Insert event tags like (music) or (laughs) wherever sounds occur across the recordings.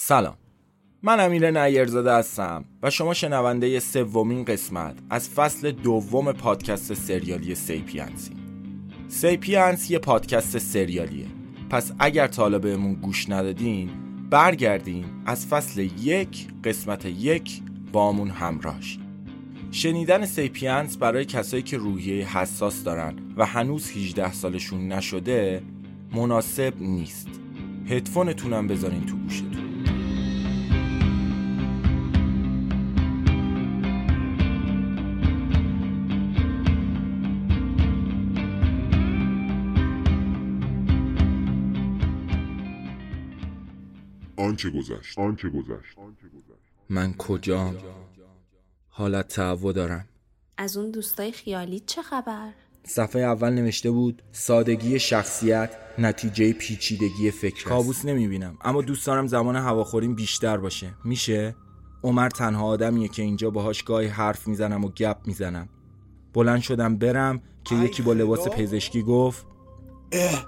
سلام. من امیر نیرزاده هستم و شما شنونده سومین قسمت از فصل دوم پادکست سریالی سیپینسی. سیپینس یه پادکست سریالیه. پس اگر تا بهمون گوش ندادین برگردین از فصل یک قسمت یک بامون همراه شنیدن سیپینس برای کسایی که روحیه حساس دارن و هنوز 18 سالشون نشده مناسب نیست. هدفونتونم بذارین تو گوشتون آنچه گذشت. آنچه گذشت. من کجام حالت تعو دارم؟ از اون دوستای خیالی چه خبر؟ صفحه اول نوشته بود سادگی شخصیت نتیجه پیچیدگی فکر کابوس نمی‌بینم اما دوست دارم زمان هواخوریم بیشتر باشه. میشه؟ عمر تنها آدمیه که اینجا باهاش گاهی حرف می‌زنم و گپ می‌زنم. بلند شدم برم که یکی با لباس پزشکی گفت اه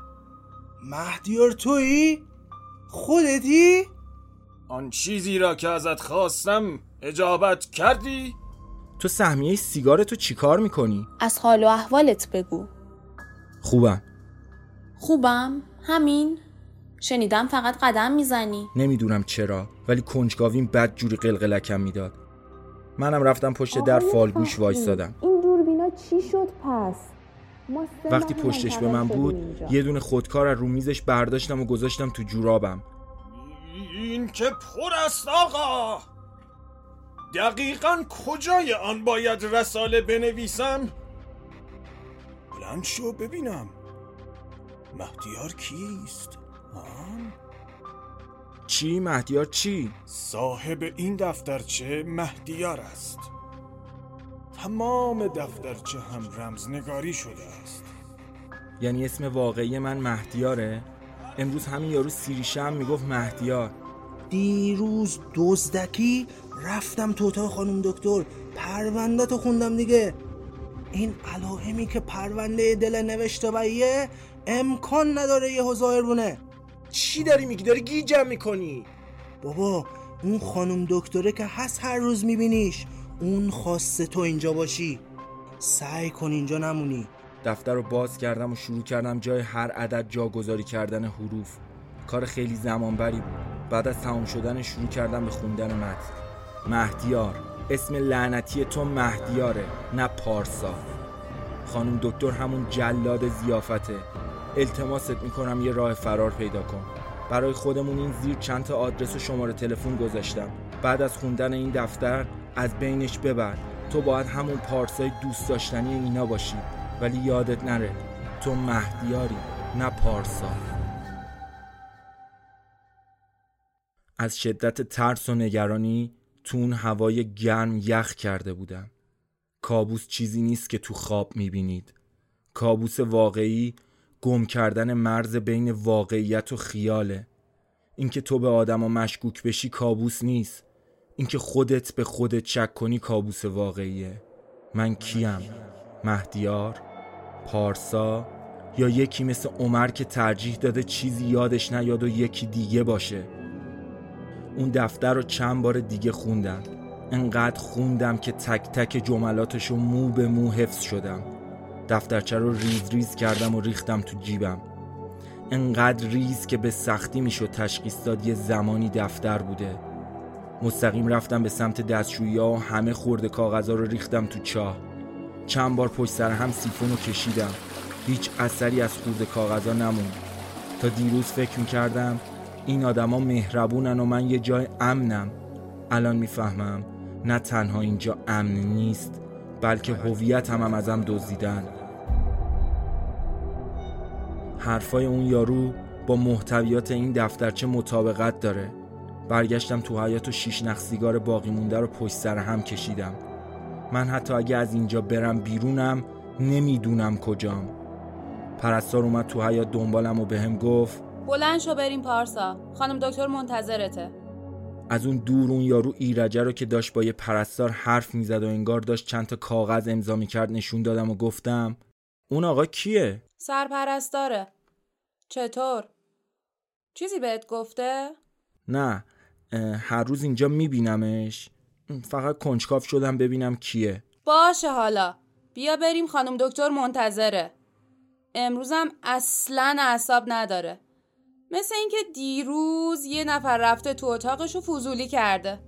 مهدیار تویی؟ خودتی؟ آن چیزی را که ازت خواستم اجابت کردی؟ تو سهمیه سیگار تو چیکار می‌کنی؟ از حال و احوالت بگو خوبم خوبم؟ همین؟ شنیدم فقط قدم می‌زنی نمی‌دونم چرا ولی کنجکاویم بد جوری قلقلکم می‌داد منم رفتم پشت در فالگوش وایستادم این دوربینا چی شد پس؟ وقتی پشتش به من بود یه دونه خودکار از رو میزش برداشتم و گذاشتم تو جورابم این که پر است آقا دقیقا کجای آن باید رساله بنویسم؟ بلند شو ببینم مهدیار کیست؟ آن؟ چی مهدیار چی؟ صاحب این دفترچه مهدیار است تمام دفترچه هم رمزنگاری شده است یعنی اسم واقعی من مهدیاره؟ امروز همین یارو سیریشه هم می‌گفت مهدیار دیروز دزدکی رفتم تو اتاق خانم دکتر. پرونده تو خوندم دیگه. این علائمی که پرونده دل نوشته باییه امکان نداره یه ظاهر بونه چی داری میگی؟ داری گیجم می‌کنی؟ بابا اون خانم دکتره که هست هر روز میبینیش. اون خواسته تو اینجا باشی. سعی کن اینجا نمونی. دفتر رو باز کردم و شروع کردم جای هر عدد جاگذاری کردن حروف. کار خیلی زمانبری بود. بعد از تمام شدن شروع کردم به خوندن متن. مهدیار. اسم لعنتی تو مهدیاره نه پارسا. خانم دکتر همون جلاد زیافته التماست می‌کنم یه راه فرار پیدا کن. برای خودمون این زیر چند تا آدرس و شماره تلفن گذاشتم. بعد از خوندن این دفتر از بینش ببر. تو باید همون پارسای دوست داشتنی اینا باشی. ولی یادت نره تو مهدیاری نه پارسا. از شدت ترس و نگرانی تو اون هوای گرم یخ کرده بودم. کابوس چیزی نیست که تو خواب می‌بینید. کابوس واقعی گم کردن مرز بین واقعیت و خیاله. اینکه تو به آدما مشکوک بشی کابوس نیست. اینکه خودت به خودت شک کنی کابوس واقعیه. من کیم؟ مهدیار؟ پارسا؟ یا یکی مثل عمر که ترجیح داده چیزی یادش نیاد و یکی دیگه باشه؟ اون دفتر رو چند بار دیگه خوندم. انقدر خوندم که تک تک جملاتشو مو به مو حفظ شدم. دفترچه رو ریز ریز کردم و ریختم تو جیبم. انقدر ریز که به سختی می‌شد تشخیص داد یه زمانی دفتر بوده. مستقیم رفتم به سمت دستشویی و همه خورده کاغذها رو ریختم تو چاه. چند بار پشت سر هم سیفون رو کشیدم. هیچ اثری از خورده کاغذها نموند. تا دیروز فکر می‌کردم این آدما مهربونن و من یه جای امنم. الان می‌فهمم نه تنها اینجا امن نیست بلکه هویت هم, هم ازم دزدیدن. حرفای اون یارو با محتویات این دفترچه مطابقت داره. برگشتم تو حیات و شیش نخ سیگار باقی مونده رو پشت سر هم کشیدم. من حتی اگه از اینجا برم بیرونم نمی‌دونم کجام. پرستار اومد تو حیات دنبالم و بهم گفت بلند شو بریم پارسا. خانم دکتر منتظرته. از اون دور اون یارو ایرجه رو که داشت با یه پرستار حرف می‌زد و انگار داشت چند تا کاغذ امضا می‌کرد نشون دادم و گفتم اون آقا کیه؟ سرپرستاره. چطور؟ چیزی بهت گفته؟ نه هر روز اینجا میبینمش. فقط کنجکاف شدم ببینم کیه. باشه حالا. بیا بریم خانم دکتر منتظره. امروزم اصلا اعصاب نداره. مثل اینکه دیروز یه نفر رفته تو اتاقش و فضولی کرده.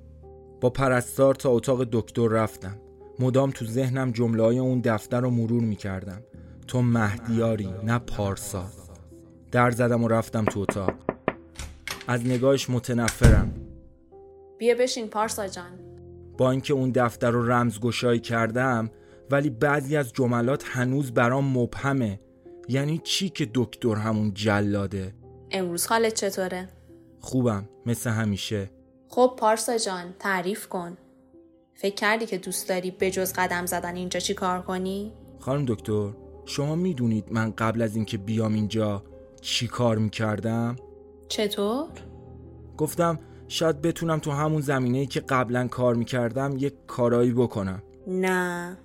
با پرستار تا اتاق دکتر رفتم. مدام تو ذهنم جمله های اون دفتر رو مرور می‌کردم. تو مهدیاری نه پارسا. در زدم و رفتم تو اتاق. از نگاهش متنفرم. بیا بشین پارسا جان. با اینکه اون دفتر رو رمزگشایی کردم ولی بعضی از جملات هنوز برام مبهمه. یعنی چی که دکتر همون جلاده؟ امروز حالت چطوره؟ خوبم مثل همیشه خب پارسا جان تعریف کن فکر کردی که دوست داری به جز قدم زدن اینجا چی کار کنی؟ خانم دکتر شما می‌دونید من قبل از اینکه بیام اینجا چی کار می‌کردم؟ چطور؟ گفتم شاید بتونم تو همون زمینه ای که قبلا کار می‌کردم یک کارایی بکنم نه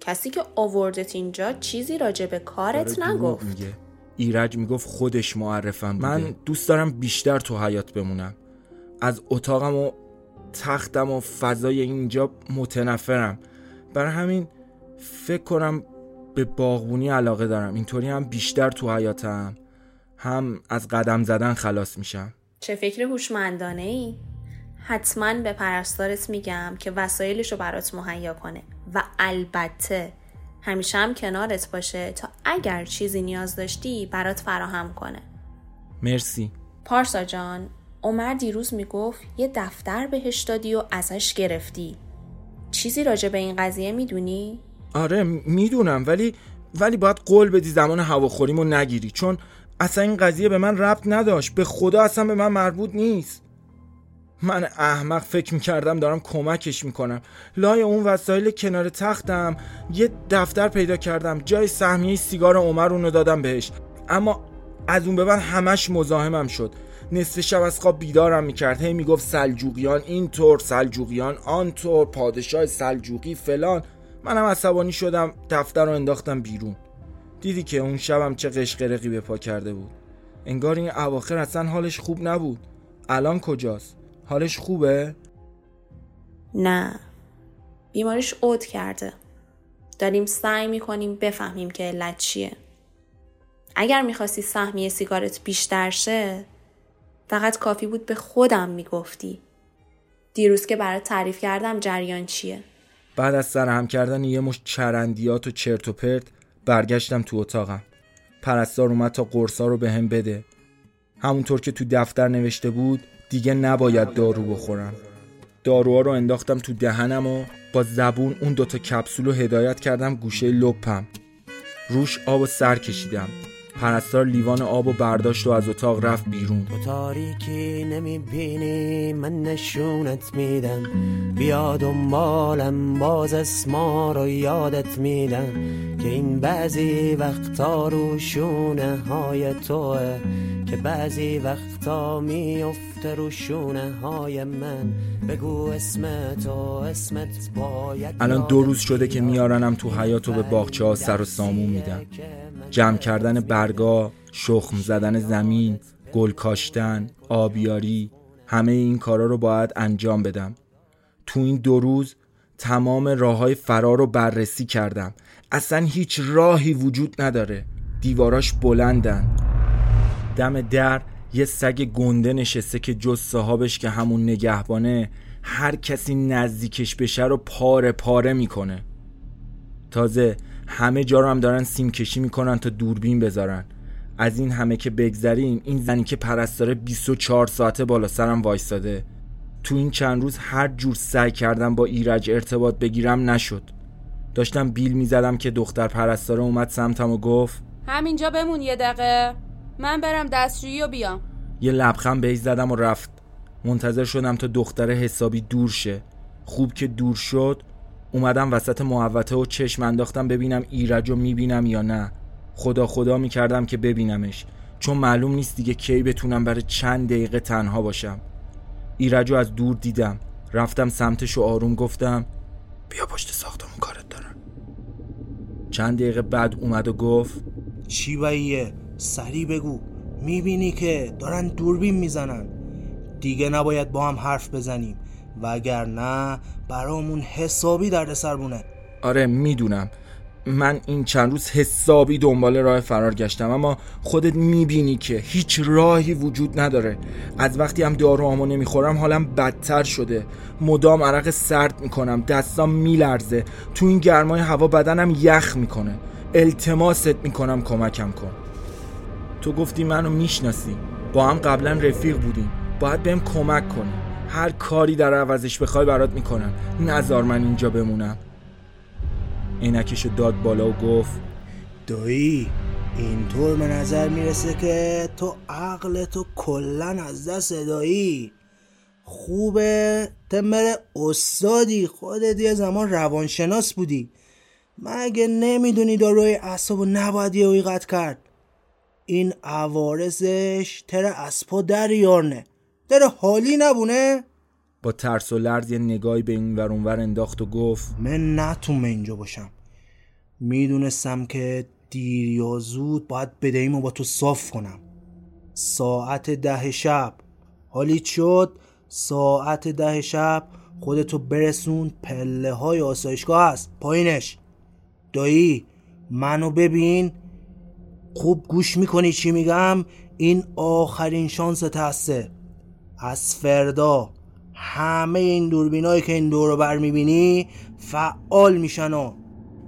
کسی که آوردت اینجا چیزی راجع به کارت دروغ نگفت میگه ایرج می‌گفت خودش معرفم بوده. من دوست دارم بیشتر تو حیات بمونم. از اتاقم و تختم و فضای اینجا متنفرم. برای همین فکر کنم به باغبونی علاقه دارم. اینطوری هم بیشتر تو حیاتم هم از قدم زدن خلاص میشم. چه فکر هوشمندانه ای؟ حتما به پرستارت میگم که وسایلش رو برات مهیا کنه. و البته همیشه هم کنارت باشه تا اگر چیزی نیاز داشتی برات فراهم کنه. مرسی. پارسا جان عمر دیروز می‌گفت یه دفتر بهش دادی و ازش گرفتی. چیزی راجع به این قضیه می‌دونی؟ آره می‌دونم ولی ولی باید قول بدی زمان هواخوریمو نگیری چون اصلا این قضیه به من ربط نداشت. به خدا اصلا به من مربوط نیست. من احمق فکر می‌کردم دارم کمکش می‌کنم. لای اون وسایل کنار تختم یه دفتر پیدا کردم. جای سهمیه سیگار عمر اونو دادم بهش. اما از اون به بعد همش مزاحمم شد. نصف شب از خواب بیدارم می‌کرد. هی می‌گفت سلجوقیان اینطور سلجوقیان آنطور پادشاه سلجوقی فلان. منم عصبانی شدم دفتر رو انداختم بیرون. دیدی که اون شبم چه قشقرقی به پا کرده بود. انگار این اواخر اصلا حالش خوب نبود. الان کجاست؟ حالش خوبه؟ نه. بیماریش عود کرده. داریم سعی می‌کنیم بفهمیم که علت چیه. اگر می‌خواستی سهمیه سیگارت بیشتر شه فقط کافی بود به خودم می‌گفتی. دیروز که برات تعریف کردم جریان چیه؟ بعد از سرهم کردن یه مش چرندیات و چرت و پرت برگشتم تو اتاقم. پرستار اومد تا قرصا رو به هم بده. همونطور که تو دفتر نوشته بود دیگه نباید دارو بخورم. داروها رو انداختم تو دهنم و با زبون اون دوتا کپسول رو هدایت کردم گوشه لپم. روش آب و سر کشیدم. پرستار لیوان آب و برداشت و از اتاق رفت بیرون. تو تاریکی نمی‌بینی من نشونت میدم. بیا دنبالم باز اسما رو یادت میدم. که این بعضی وقتا رو شونه های توه. که بعضی وقتا میفته رو شونه های من. بگو اسم تو اسمت باید الان دو روز شده که میارنم تو حیات و به باغچه ها سر و سامون میدم. جمع کردن برگا شخم زدن زمین گل کاشتن آبیاری همه این کارا رو باید انجام بدم. تو این دو روز تمام راه های فرار رو بررسی کردم. اصلا هیچ راهی وجود نداره. دیواراش بلندن. دم در یه سگ گنده نشسته که جز صاحبش که همون نگهبانه هر کسی نزدیکش بشه رو پاره پاره می‌کنه. تازه همه جا رو هم دارن سیم کشی می‌کنن تا دوربین بذارن. از این همه که بگذریم این زنی که پرستاره 24 ساعته بالا سرم وایستاده. تو این چند روز هر جور سعی کردم با ایرج ارتباط بگیرم نشد. داشتم بیل می‌زدم که دختر پرستاره اومد سمتم و گفت همینجا بمون یه دقیقه. من برم دستشویی و بیام. یه لبخند بهش زدم و رفت. منتظر شدم تا دختر حسابی دور شه. خوب که دور شد اومدم وسط محوطه و چشم انداختم ببینم ایرج رو می‌بینم یا نه. خدا خدا می‌کردم که ببینمش. چون معلوم نیست دیگه کی بتونم برای چند دقیقه تنها باشم. ایرج رو از دور دیدم. رفتم سمتش و آروم گفتم بیا پشت ساختمون کارت دارم. چند دقیقه بعد اومد و گفت چی باییه؟ سری بگو. می‌بینی که دارن دوربین می‌زنن. دیگه نباید با هم حرف بزنیم. وگرنه برامون حسابی دردسر بونه. آره می‌دونم. من این چند روز حسابی دنبال راه فرار گشتم اما خودت می‌بینی که هیچ راهی وجود نداره. از وقتی هم دارو نمی‌خورم حالم بدتر شده. مدام عرق سرد می‌کنم دستام میلرزه. تو این گرمای هوا بدنم یخ می‌کنه. التماست می‌کنم کمکم کن. تو گفتی منو می‌شناسی. با هم قبلا رفیق بودیم. باید بهم کمک کنی. هر کاری در عوضش بخوای برات می‌کنم. نزار من اینجا بمونم. عینکشو داد بالا و گفت دایی اینطور به نظر می‌رسه که تو عقل تو کلن از دست دایی. خوبه تمر استادی. خودت یه زمان روانشناس بودی. مگه نمی‌دونی داروی اعصاب و نباید یه قطع کرد؟ این عوارزش تر اسپا در یارنه. در حالی نبونه؟ با ترس و لرز یه نگاهی به این ور انداخت و گفت من نتونم اینجا باشم. می‌دونستم که دیر یا زود باید بدهیمو با تو صاف کنم. ساعت ده شب. حالی شد ساعت ده شب خودتو برسون پله های آسایشگاه هست پایینش. دایی منو ببین. خوب گوش می‌کنی چی میگم؟ این آخرین شانس هسته از فردا همه این دوربینایی که این دور بر می‌بینی فعال میشن و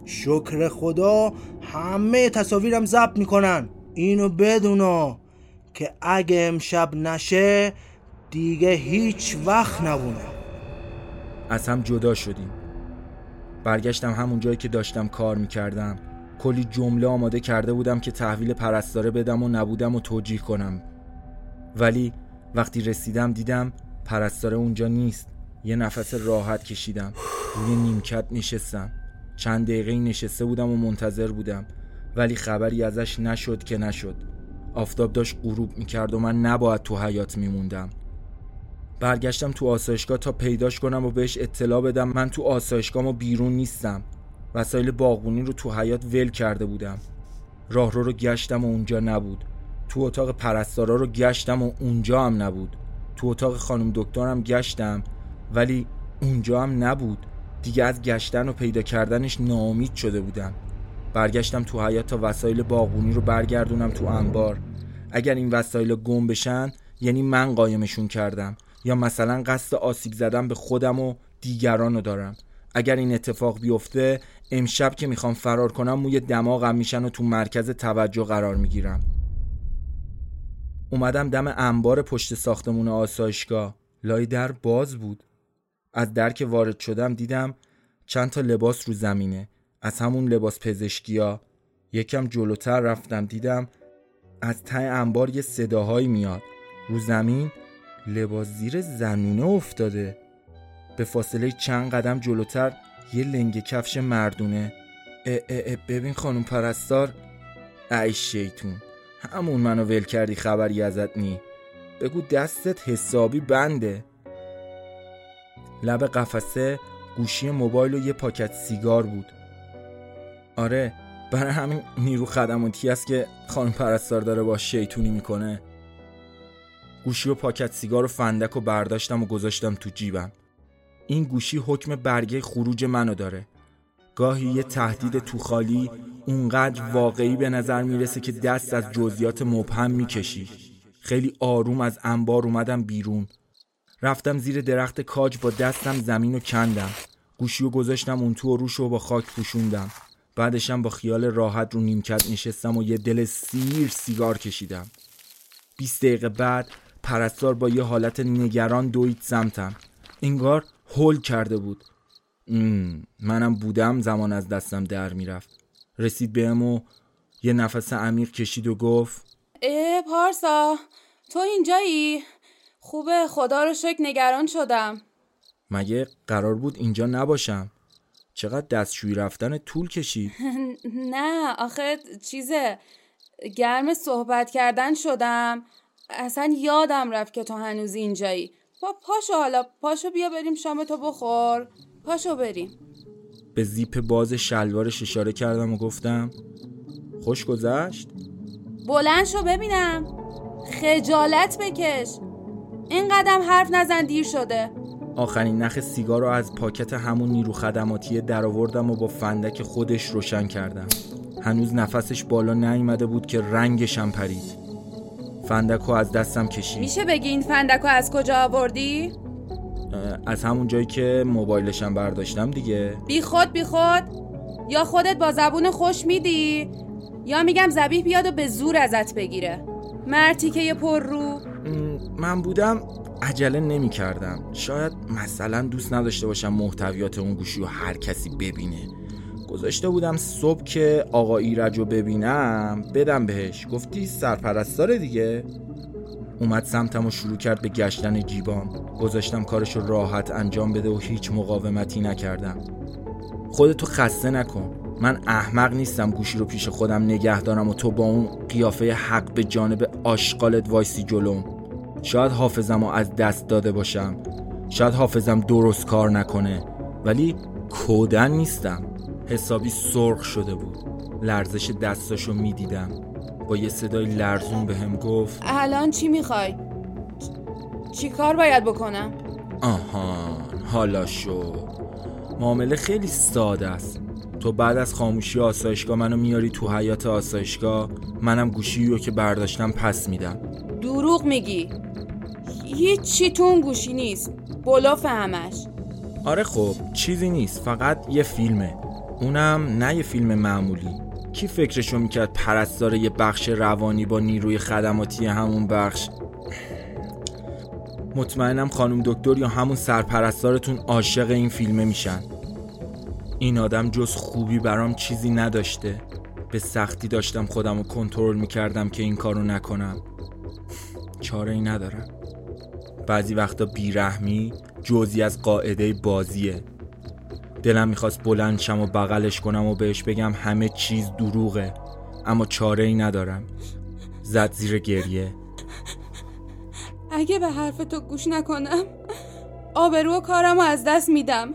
شکر خدا همه تصاویرم ضبط می‌کنن. اینو بدونا که اگه امشب نشه دیگه هیچ وقت نبونه. از هم جدا شدیم. برگشتم همون جایی که داشتم کار می‌کردم. کلی جمله آماده کرده بودم که تحویل پرستاره بدم و نبودم و توجیه کنم. ولی وقتی رسیدم دیدم پرستاره اونجا نیست. یه نفس راحت کشیدم. روی نیمکت نشستم. چند دقیقه نشسته بودم و منتظر بودم. ولی خبری ازش نشد که نشد. آفتاب داشت غروب می‌کرد و من نباید تو حیات میموندم. برگشتم تو آسایشگاه تا پیداش کنم و بهش اطلاع بدم. من تو آسایشگاه و بیرون نیستم. وسایل باغبونی رو تو حیات ول کرده بودم. راهرو رو گشتم و اونجا نبود. تو اتاق پرستارا رو گشتم و اونجا هم نبود. تو اتاق خانم دکترم گشتم ولی اونجا هم نبود. دیگه از گشتن و پیدا کردنش ناامید شده بودم. برگشتم تو حیات تا وسایل باغبونی رو برگردونم تو انبار. اگر این وسایل گم بشن یعنی من قایمشون کردم. یا مثلا قصد آسیب زدن به خودم و دیگران رو دارم. اگر این اتفاق بیفته امشب که می‌خوام فرار کنم موی دماغم میشن و تو مرکز توجه قرار می‌گیرم. اومدم دم انبار پشت ساختمون آسایشگاه. لای در باز بود. از در که وارد شدم دیدم چند تا لباس رو زمینه. از همون لباس پزشکیا. یکم جلوتر رفتم دیدم از ته انبار یه صداهایی میاد. رو زمین لباس زیر زنونه افتاده. به فاصله چند قدم جلوتر یه لنگ کفش مردونه. اه اه اه ببین خانم پرستار. ای شیطون همون منو ول کردی خبری ازت نی. بگو دستت حسابی بنده. لب قفسه گوشی موبایل و یه پاکت سیگار بود. آره برای همین نیرو خدماتی است که خانم پرستار داره با شیطونی می‌کنه. گوشی و پاکت سیگار و فندک و برداشتم و گذاشتم تو جیبم. این گوشی حکم برگه خروج منو داره. گاهی یه تهدید تو خالی اونقدر واقعی به نظر می‌رسه که دست از جزئیات مبهم می‌کشی. خیلی آروم از انبار اومدم بیرون. رفتم زیر درخت کاج با دستم زمین و کندم. گوشی و گذاشتم اون تو و روش و با خاک پوشوندم. بعدشم با خیال راحت رو نیمکت نشستم و یه دل سیر سیگار کشیدم. 20 دقیقه بعد پرستار با یه حالت نگران دوید سمتم. انگار هول کرده بود. منم بودم زمان از دستم در می‌رفت. رسید بهم و یه نفس عمیق کشید و گفت اه پارسا تو اینجایی؟ خوبه خدا رو شکر نگران شدم. مگه قرار بود اینجا نباشم؟ چقدر دستشویی رفتن طول کشید. (laughs) نه آخه چیزه گرم صحبت کردن شدم. اصلا یادم رفت که تو هنوز اینجایی. با پاشو حالا پاشو بیا بریم شام تو بخور. پاشو بریم. به زیپ باز شلوارش اشاره کردم و گفتم خوش گذشت؟ بلند شو ببینم. خجالت بکش. این قدم حرف نزن دیر شده. آخرین نخ سیگار رو از پاکت همون نیرو خدماتی درآوردم و با فندک خودش روشن کردم. هنوز نفسش بالا نیامده بود که رنگشم پرید. فندک رو از دستم کشید میشه بگی این فندک رو از کجا آوردی؟ از همون جایی که موبایلشم برداشتم دیگه. بی خود بی خود. یا خودت با زبون خوش میدی یا میگم زبیح بیاد و به زور ازت بگیره. مرتی که یه پر رو. من بودم عجله نمی کردم شاید مثلا دوست نداشته باشم محتویات اون گوشی رو هر کسی ببینه. گذاشته بودم صبح که آقا ایرج رو ببینم بدم بهش. گفتی سرپرستاره دیگه. اومد سمتم و شروع کرد به گشتن جیبام. گذاشتم کارش راحت انجام بده و هیچ مقاومتی نکردم. خودتو خسته نکن. من احمق نیستم گوشی رو پیش خودم نگه دارم و تو با اون قیافه حق به جانب آشقالت وایسی جلوم. شاید حافظم رو از دست داده باشم. شاید حافظم درست کار نکنه. ولی کودن نیستم. حسابی سرخ شده بود. لرزش دستاشو می‌دیدم. با یه صدای لرزون به هم گفت الان چی می‌خوای؟ چی کار باید بکنم؟ آهان حالا شو معامله خیلی ساده است. تو بعد از خاموشی آسایشگاه منو میاری تو حیات آسایشگاه منم گوشی رو که برداشتم پس میدم. دروغ میگی. هیچی تو اون گوشی نیست. بلوف همش. آره خب چیزی نیست. فقط یه فیلمه. اونم نه یه فیلم معمولی. کی فکرشو می‌کرد پرستار یه بخش روانی با نیروی خدماتی همون بخش؟ مطمئنم خانم دکتر یا همون سرپرستارتون عاشق این فیلمه میشن. این آدم جز خوبی برام چیزی نداشته. به سختی داشتم خودم رو کنترل می‌کردم که این کارو نکنم. چاره ای ندارم. بعضی وقتا بیرحمی جزی از قاعده بازیه. دلم می‌خواست بلند شم و بغلش کنم و بهش بگم همه چیز دروغه اما چاره ای ندارم. زد زیر گریه. اگه به حرف تو گوش نکنم آبرو و کارم رو از دست میدم.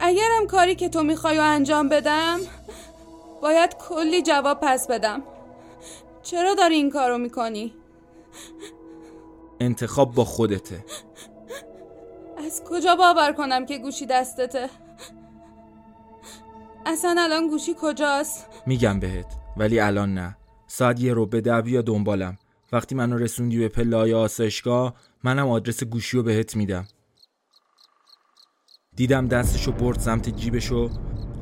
اگرم کاری که تو می‌خوای و انجام بدم باید کلی جواب پس بدم. چرا داری این کارو می‌کنی؟ انتخاب با خودته. از کجا باور کنم که گوشی دستته؟ اصلا الان گوشی کجاست؟ میگم بهت ولی الان نه ساعت یه رو به دبی دنبالم وقتی منو رسوندی به پله آسایشگاه منم آدرس گوشی رو بهت میدم دیدم دستشو برد سمت جیبشو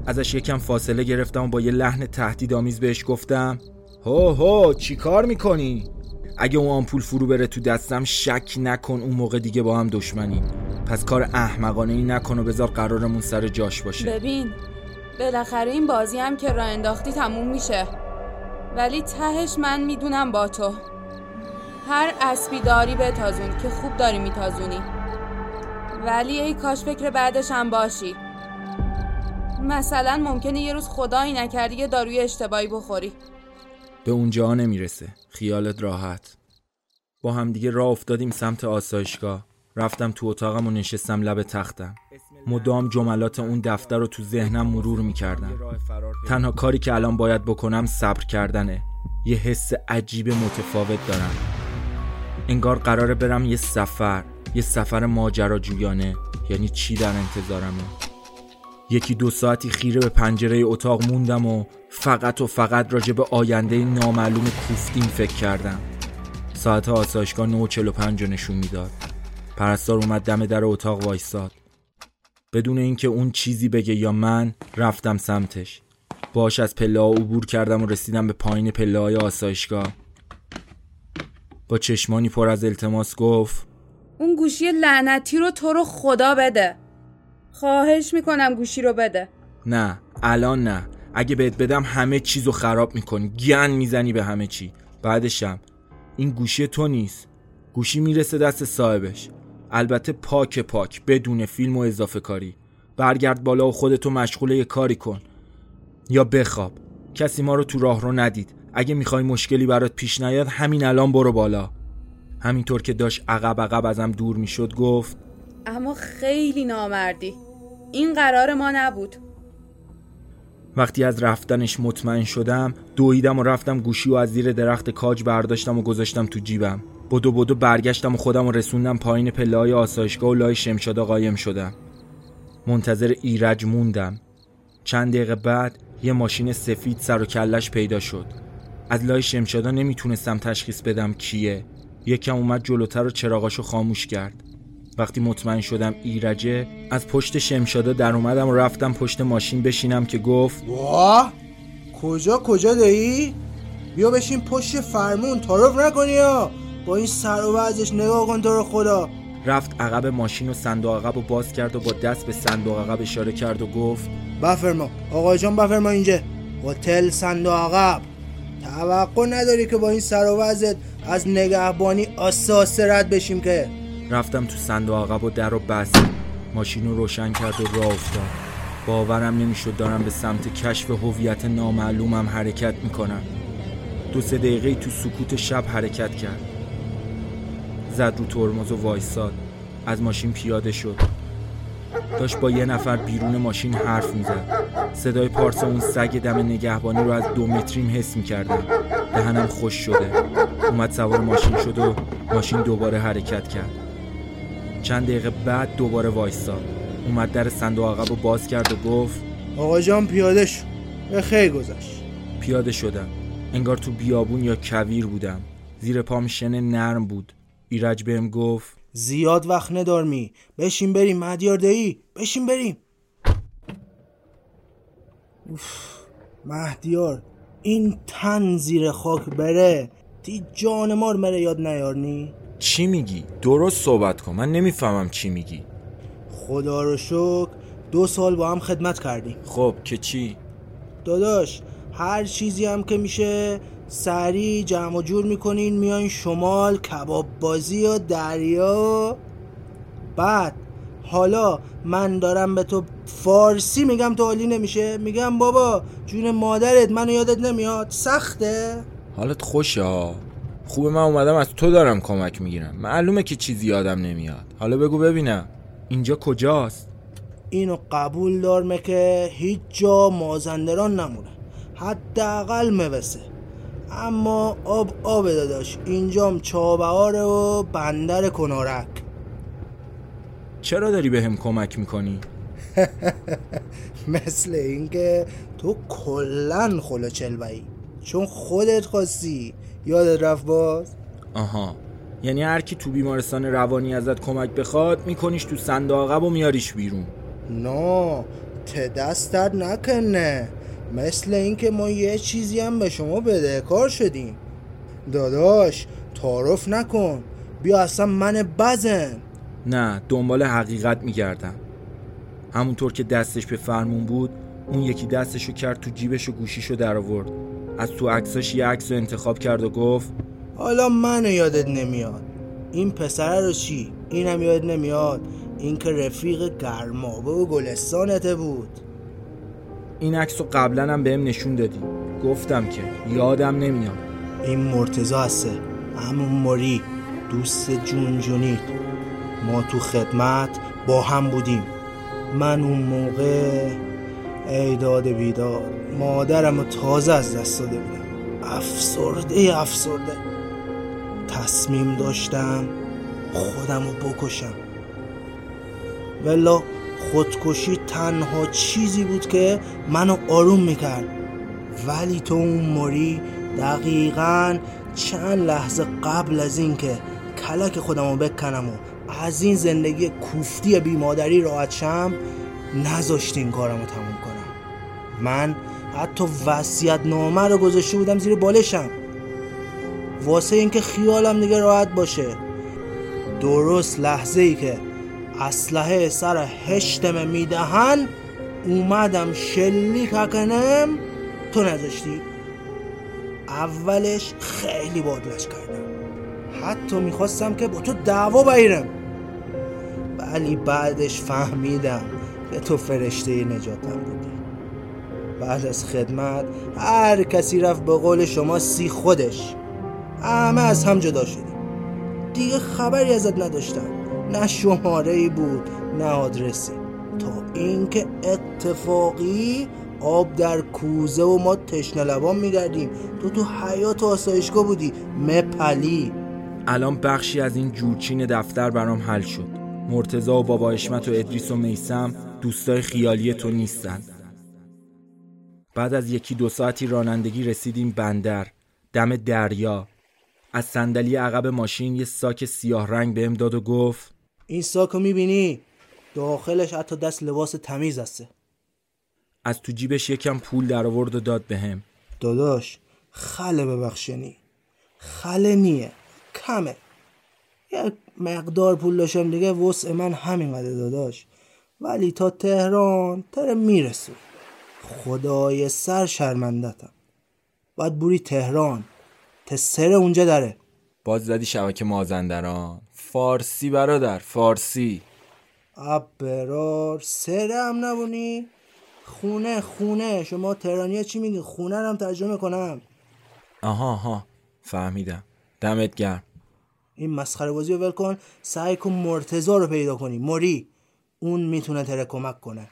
ازش یکم فاصله گرفتم و با یه لحن تهدیدآمیز بهش گفتم هو هو چی کار می‌کنی؟ اگه اون آمپول فرو بره تو دستم شک نکن اون موقع دیگه با هم دشمنی. پس کار احمقانه ای نکن و بذار قرارمون سر جاش باشه. ببین بالاخره این بازی هم که راه انداختی تموم میشه. ولی تهش من می‌دونم با تو. هر اسبی داری بتازون که خوب داری میتازونی. ولی ای کاش فکر بعدش هم باشی. مثلا ممکنه یه روز خدایی نکردی یه داروی اشتباهی بخوری. به اونجا نمی‌رسه. خیالت راحت. با همدیگه راه افتادیم سمت آسایشگاه. رفتم تو اتاقم و نشستم لب تختم. مدام جملات اون دفتر رو تو ذهنم مرور می‌کردم تنها کاری که الان باید بکنم صبر کردنه. یه حس عجیب متفاوت دارم. انگار قراره برم یه سفر. یه سفر ماجراجویانه. یعنی چی در انتظارمه؟ یکی دو ساعتی خیره به پنجره اتاق موندم و فقط و فقط راجع به آینده نامعلوم کوفتیم فکر کردم. ساعت آسایشگاه 9:45 نشون می‌داد. پرستار اومد دم در اتاق وایستاد بدون اینکه اون چیزی بگه یا من رفتم سمتش. باش از پله ها عبور کردم و رسیدم به پایین پله های آسایشگاه. با چشمانی پر از التماس گفت اون گوشی لعنتی رو تو رو خدا بده. خواهش می‌کنم گوشی رو بده. نه الان نه. اگه بهت بدم همه چیز رو خراب می‌کنی. گن می‌زنی به همه چی. بعدشم این گوشی تو نیست. گوشی می‌رسه دست صاحبش. البته پاک پاک بدون فیلم و اضافه کاری. برگرد بالا و خودتو مشغول یه کاری کن. یا بخواب. کسی ما رو تو راه رو ندید. اگه می‌خوای مشکلی برات پیش نیاد همین الان برو بالا. همینطور که داشت عقب عقب ازم دور می‌شد گفت اما خیلی نامردی. این قرار ما نبود. وقتی از رفتنش مطمئن شدم دویدم و رفتم گوشی و از زیر درخت کاج برداشتم و گذاشتم تو جیبم. بدو بدو برگشتم و خودم رو رسوندم پایین پله آسایشگاه و لای شمشادا قایم شدم. منتظر ایرج موندم. چند دقیقه بعد یه ماشین سفید سر و کلش پیدا شد. از لای شمشادا نمی‌تونستم تشخیص بدم کیه. یکم اومد جلوتر و چراغاشو خاموش کرد. وقتی مطمئن شدم ایرجه از پشت شمشادا در اومدم و رفتم پشت ماشین بشینم که گفت واه کجا کجا دایی؟ بیا بشین پشت فرمون تعارف نکنی یا با این سر و وضعش نگاه کن تو رو خدا! رفت عقب ماشین و صندوق عقب و باز کرد و با دست به صندوق عقب اشاره کرد و گفت بفرما. آقا جان بفرما اینجا. هتل صندوق عقب. توقع نداری که با این سر و وضعت از نگهبانی آساس رد بشیم که؟ رفتم تو صندوق عقب و در رو بست ماشین رو روشن کرد و راه افتاد. باورم نمی‌شد دارم به سمت کشف هویت نامعلومم حرکت می‌کنم. دو سه دقیقه تو سکوت شب حرکت کرد. زد رو ترمز و وایساد. از ماشین پیاده شد. داشت با یه نفر بیرون ماشین حرف می‌زد. صدای پارس اون سگ دم نگهبانی رو از دو متریم حس می‌کردم. دهنم خوش شده. اومد سوار ماشین شد و ماشین دوباره حرکت کرد. چند دقیقه بعد دوباره وایساد اومد در صندوق عقب و باز کرد و گفت آقا جان پیاده شو. به خیر گذشت. پیاده شدم. انگار تو بیابون یا کویر بودم. زیر پام شن نرم بود. ایرج بهم گفت زیاد وقت ندارمی بشین بریم مدیار دایی بشین بریم. اوف، مهدیار این تن زیر خاک بره. تی جان مار مره یاد نیارنی چی میگی؟ درست صحبت کن من نمی‌فهمم چی میگی. خدا رو شکر دو سال با هم خدمت کردیم. خب که چی؟ داداش هر چیزی هم که میشه سریع جمع و جور می‌کنین میایین شمال کباب بازی و دریا. بعد حالا من دارم به تو فارسی میگم تو حالی نمیشه؟ میگم بابا جون مادرت منو یادت نمیاد؟ سخته؟ حالت خوشه ها. خوبه من اومدم از تو دارم کمک می‌گیرم. معلومه که چیزی یادم نمیاد. حالا بگو ببینم. اینجا کجاست؟ اینو قبول دارمه که هیچ جا مازندران نمونه. حداقل موسه اما آب آب داداش اینجام چابهاره و بندر کنارک. چرا داری به هم کمک می‌کنی؟ (laughs) مثل اینکه تو کلن خلو چلوهی چون خودت خواستی. یادت رفت باز؟ آها. یعنی هر کی تو بیمارستان روانی ازت کمک بخواد میکنیش تو صندوق عقب و میاریش بیرون. نه ته دستت نکنه. مثل اینکه ما یه چیزی هم به شما بدهکار شدیم. داداش تعارف نکن. بیا اصلا من بزن. نه دنبال حقیقت میگردم. همونطور که دستش به فرمون بود اون یکی دستشو کرد تو جیبش و گوشیشو در آورد از تو عکساش یه عکس رو انتخاب کرد و گفت حالا منو یادت نمیاد. این پسره رو چی؟ اینم یادت نمیاد؟ این که رفیق گرمابه و گلستانته بود. این عکس رو قبلا هم بهم نشون دادی. گفتم که یادم نمیاد. این مرتزا هسته. همون موری. دوست جون جونیت ما تو خدمت با هم بودیم. من اون موقع ای داد بیداد مادرم رو تازه از دست داده بودم. افسرده افسرده. تصمیم داشتم خودم رو بکشم. ولا خودکشی تنها چیزی بود که منو آروم می‌کرد. ولی تو اون موری دقیقا چند لحظه قبل از اینکه کلک خودم رو بکنم و از این زندگی کوفتی بیمادری راحت شم نذاشتی این کارم رو تموم کنم. من حتی وصیت نامه رو گذاشته بودم زیر بالشم. واسه اینکه خیالم دیگه راحت باشه. درست لحظه ای که اسلحه سر هشتم می‌دهن اومدم شلیک کنم تو نذاشتی. اولش خیلی بادلش کردم. حتی می‌خواستم که با تو دعوا بگیرم. ولی بعدش فهمیدم که تو فرشته نجاتم بودی. بعد از خدمت هر کسی رفت به قول شما سی خودش. همه از هم جدا شدیم. دیگه خبری ازت نداشتم. نه شماره ای بود نه آدرسی. تا اینکه اتفاقی آب در کوزه و ما تشنه لبان میگردیم تو تو حیات و آسایشگاه بودی. مپلی. الان بخشی از این جورچین دفتر برام حل شد. مرتزا و بابا اشمت و ادریس و میسم دوستای خیالی تو نیستن. بعد از یکی دو ساعتی رانندگی رسیدیم بندر. دم دریا. از صندلی عقب ماشین یه ساک سیاه رنگ بهم داد و گفت این ساکو می‌بینی؟ داخلش حتی دست لباس تمیز هسته. از تو جیبش یکم پول در آورد و داد بهم. داداش خله ببخشنی. خله نیه. کمه. یک مقدار پول داشتم دیگه وسع من همینقدر داداش. ولی تا تهران تره میرسون خدای سر شرمندتم. باید بوری تهران. تسره اونجا داره باز زدی شبکه مازندران. فارسی برادر فارسی. ابرار سره هم نبونی؟ خونه خونه. شما تهرانی چی میگی؟ خونه هم ترجمه کنم. آها آها. فهمیدم. دمت گرم. این مسخره بازی رو ول کن. سعی کن مرتزا رو پیدا کنی. موری. اون می‌تونه تره کمک کنه.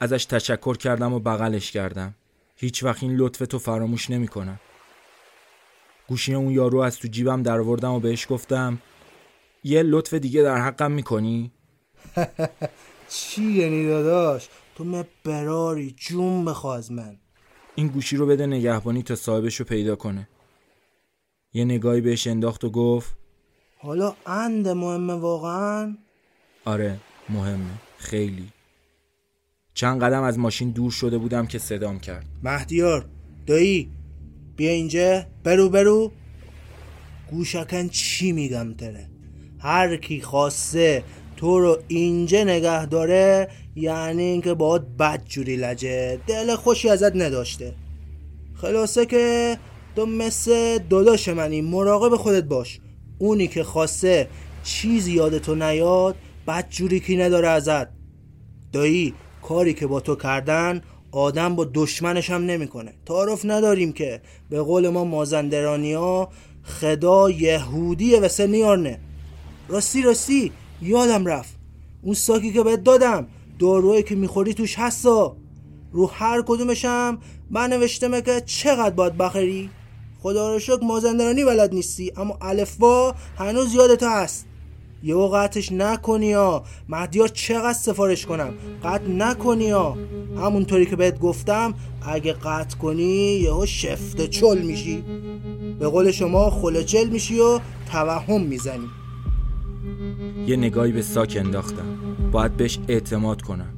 ازش تشکر کردم و بغلش کردم. هیچ وقت این لطف تو فراموش نمی‌کنم. گوشی اون یارو از تو جیبم در آوردم و بهش گفتم یه لطف دیگه در حقم می‌کنی؟ (laughs) چی یعنی داداش؟ تو مه براری جون بخوا از من. این گوشی رو بده نگهبانی تا صاحبش رو پیدا کنه. یه نگاهی بهش انداخت و گفت حالا اند مهمه واقعا؟ آره مهمه. خیلی. چند قدم از ماشین دور شده بودم که صدام کرد. مهدیار دایی بیا اینجا. برو برو. گوشکن چی میگم تره؟ هر کی خواسته تو رو اینجا نگه داره یعنی اینکه باید بد جوری لجه. دل خوشی ازت نداشته. خلاصه که تو مثل داداش منی مراقب خودت باش. اونی که خواسته چیزی یادتو نیاد بد جوری کی نداره ازت. دایی کاری که با تو کردن آدم با دشمنش هم نمی‌کنه. تعارف نداریم که. به قول ما مازندرانی ها خدا یهودی و سنیارنه راستی راستی یادم رفت. اون ساکی که بهت دادم داروهایی که می‌خوری توش هستا. رو هر کدومشم من نوشتمه که چقدر باید بخری؟ خدا رو شکر مازندرانی بلد نیستی اما الفبا هنوز یادت هست. یهو قطعش نکنی ها. مهدیار چقدر سفارش کنم؟ قطع نکنی ها. همونطوری که بهت گفتم اگه قطع کنی یهو شفت چل میشی. به قول شما خلچل میشی و توهم می‌زنی. یه نگاهی به ساک انداختم. باید بهش اعتماد کنم.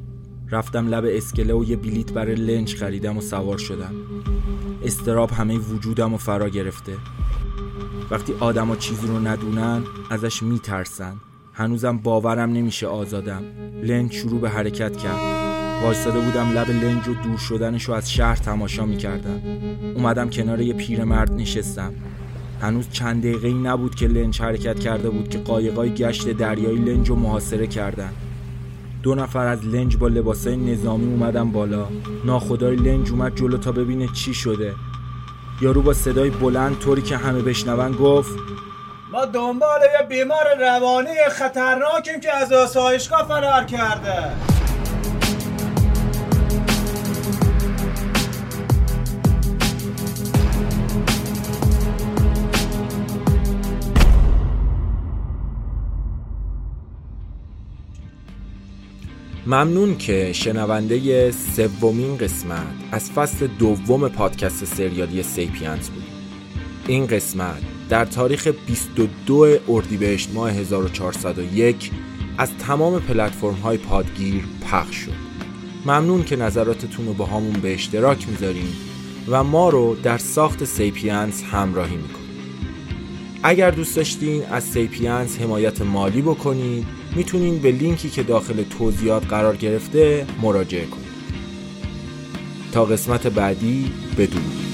رفتم لب اسکله و یه بلیت برای لنج خریدم و سوار شدم. استراب همه وجودم و فرا گرفته. وقتی آدما چیزی رو ندونن ازش میترسن. هنوزم باورم نمیشه آزادم. لنج شروع به حرکت کرد. وایستاده بودم لب لنج و دور شدنش رو از شهر تماشا می‌کردم. اومدم کنار یه پیرمرد نشستم. هنوز چند دقیقه نبود که لنج حرکت کرده بود که قایقای گشت دریایی لنج رو محاصره کردن. دو نفر از لنج با لباسای نظامی اومدن بالا. ناخدای لنج اومد جلو تا ببینه چی شده. یارو با صدای بلند طوری که همه بشنون گفت ما دنبال یه بیمار روانی خطرناکیم که از آسایشگاه فرار کرده. ممنون که شنونده سومین قسمت از فصل دوم پادکست سریالی سیپینز بود. این قسمت در تاریخ 22 اردیبهشت ماه 1401 از تمام پلتفرم های پادگیر پخش شد. ممنون که نظراتتون رو باهامون به اشتراک می‌ذارین و ما رو در ساخت سیپینز همراهی می‌کنید اگر دوست داشتین از سیپینز حمایت مالی بکنید می‌تونین به لینکی که داخل توضیحات قرار گرفته مراجعه کنید تا قسمت بعدی بدون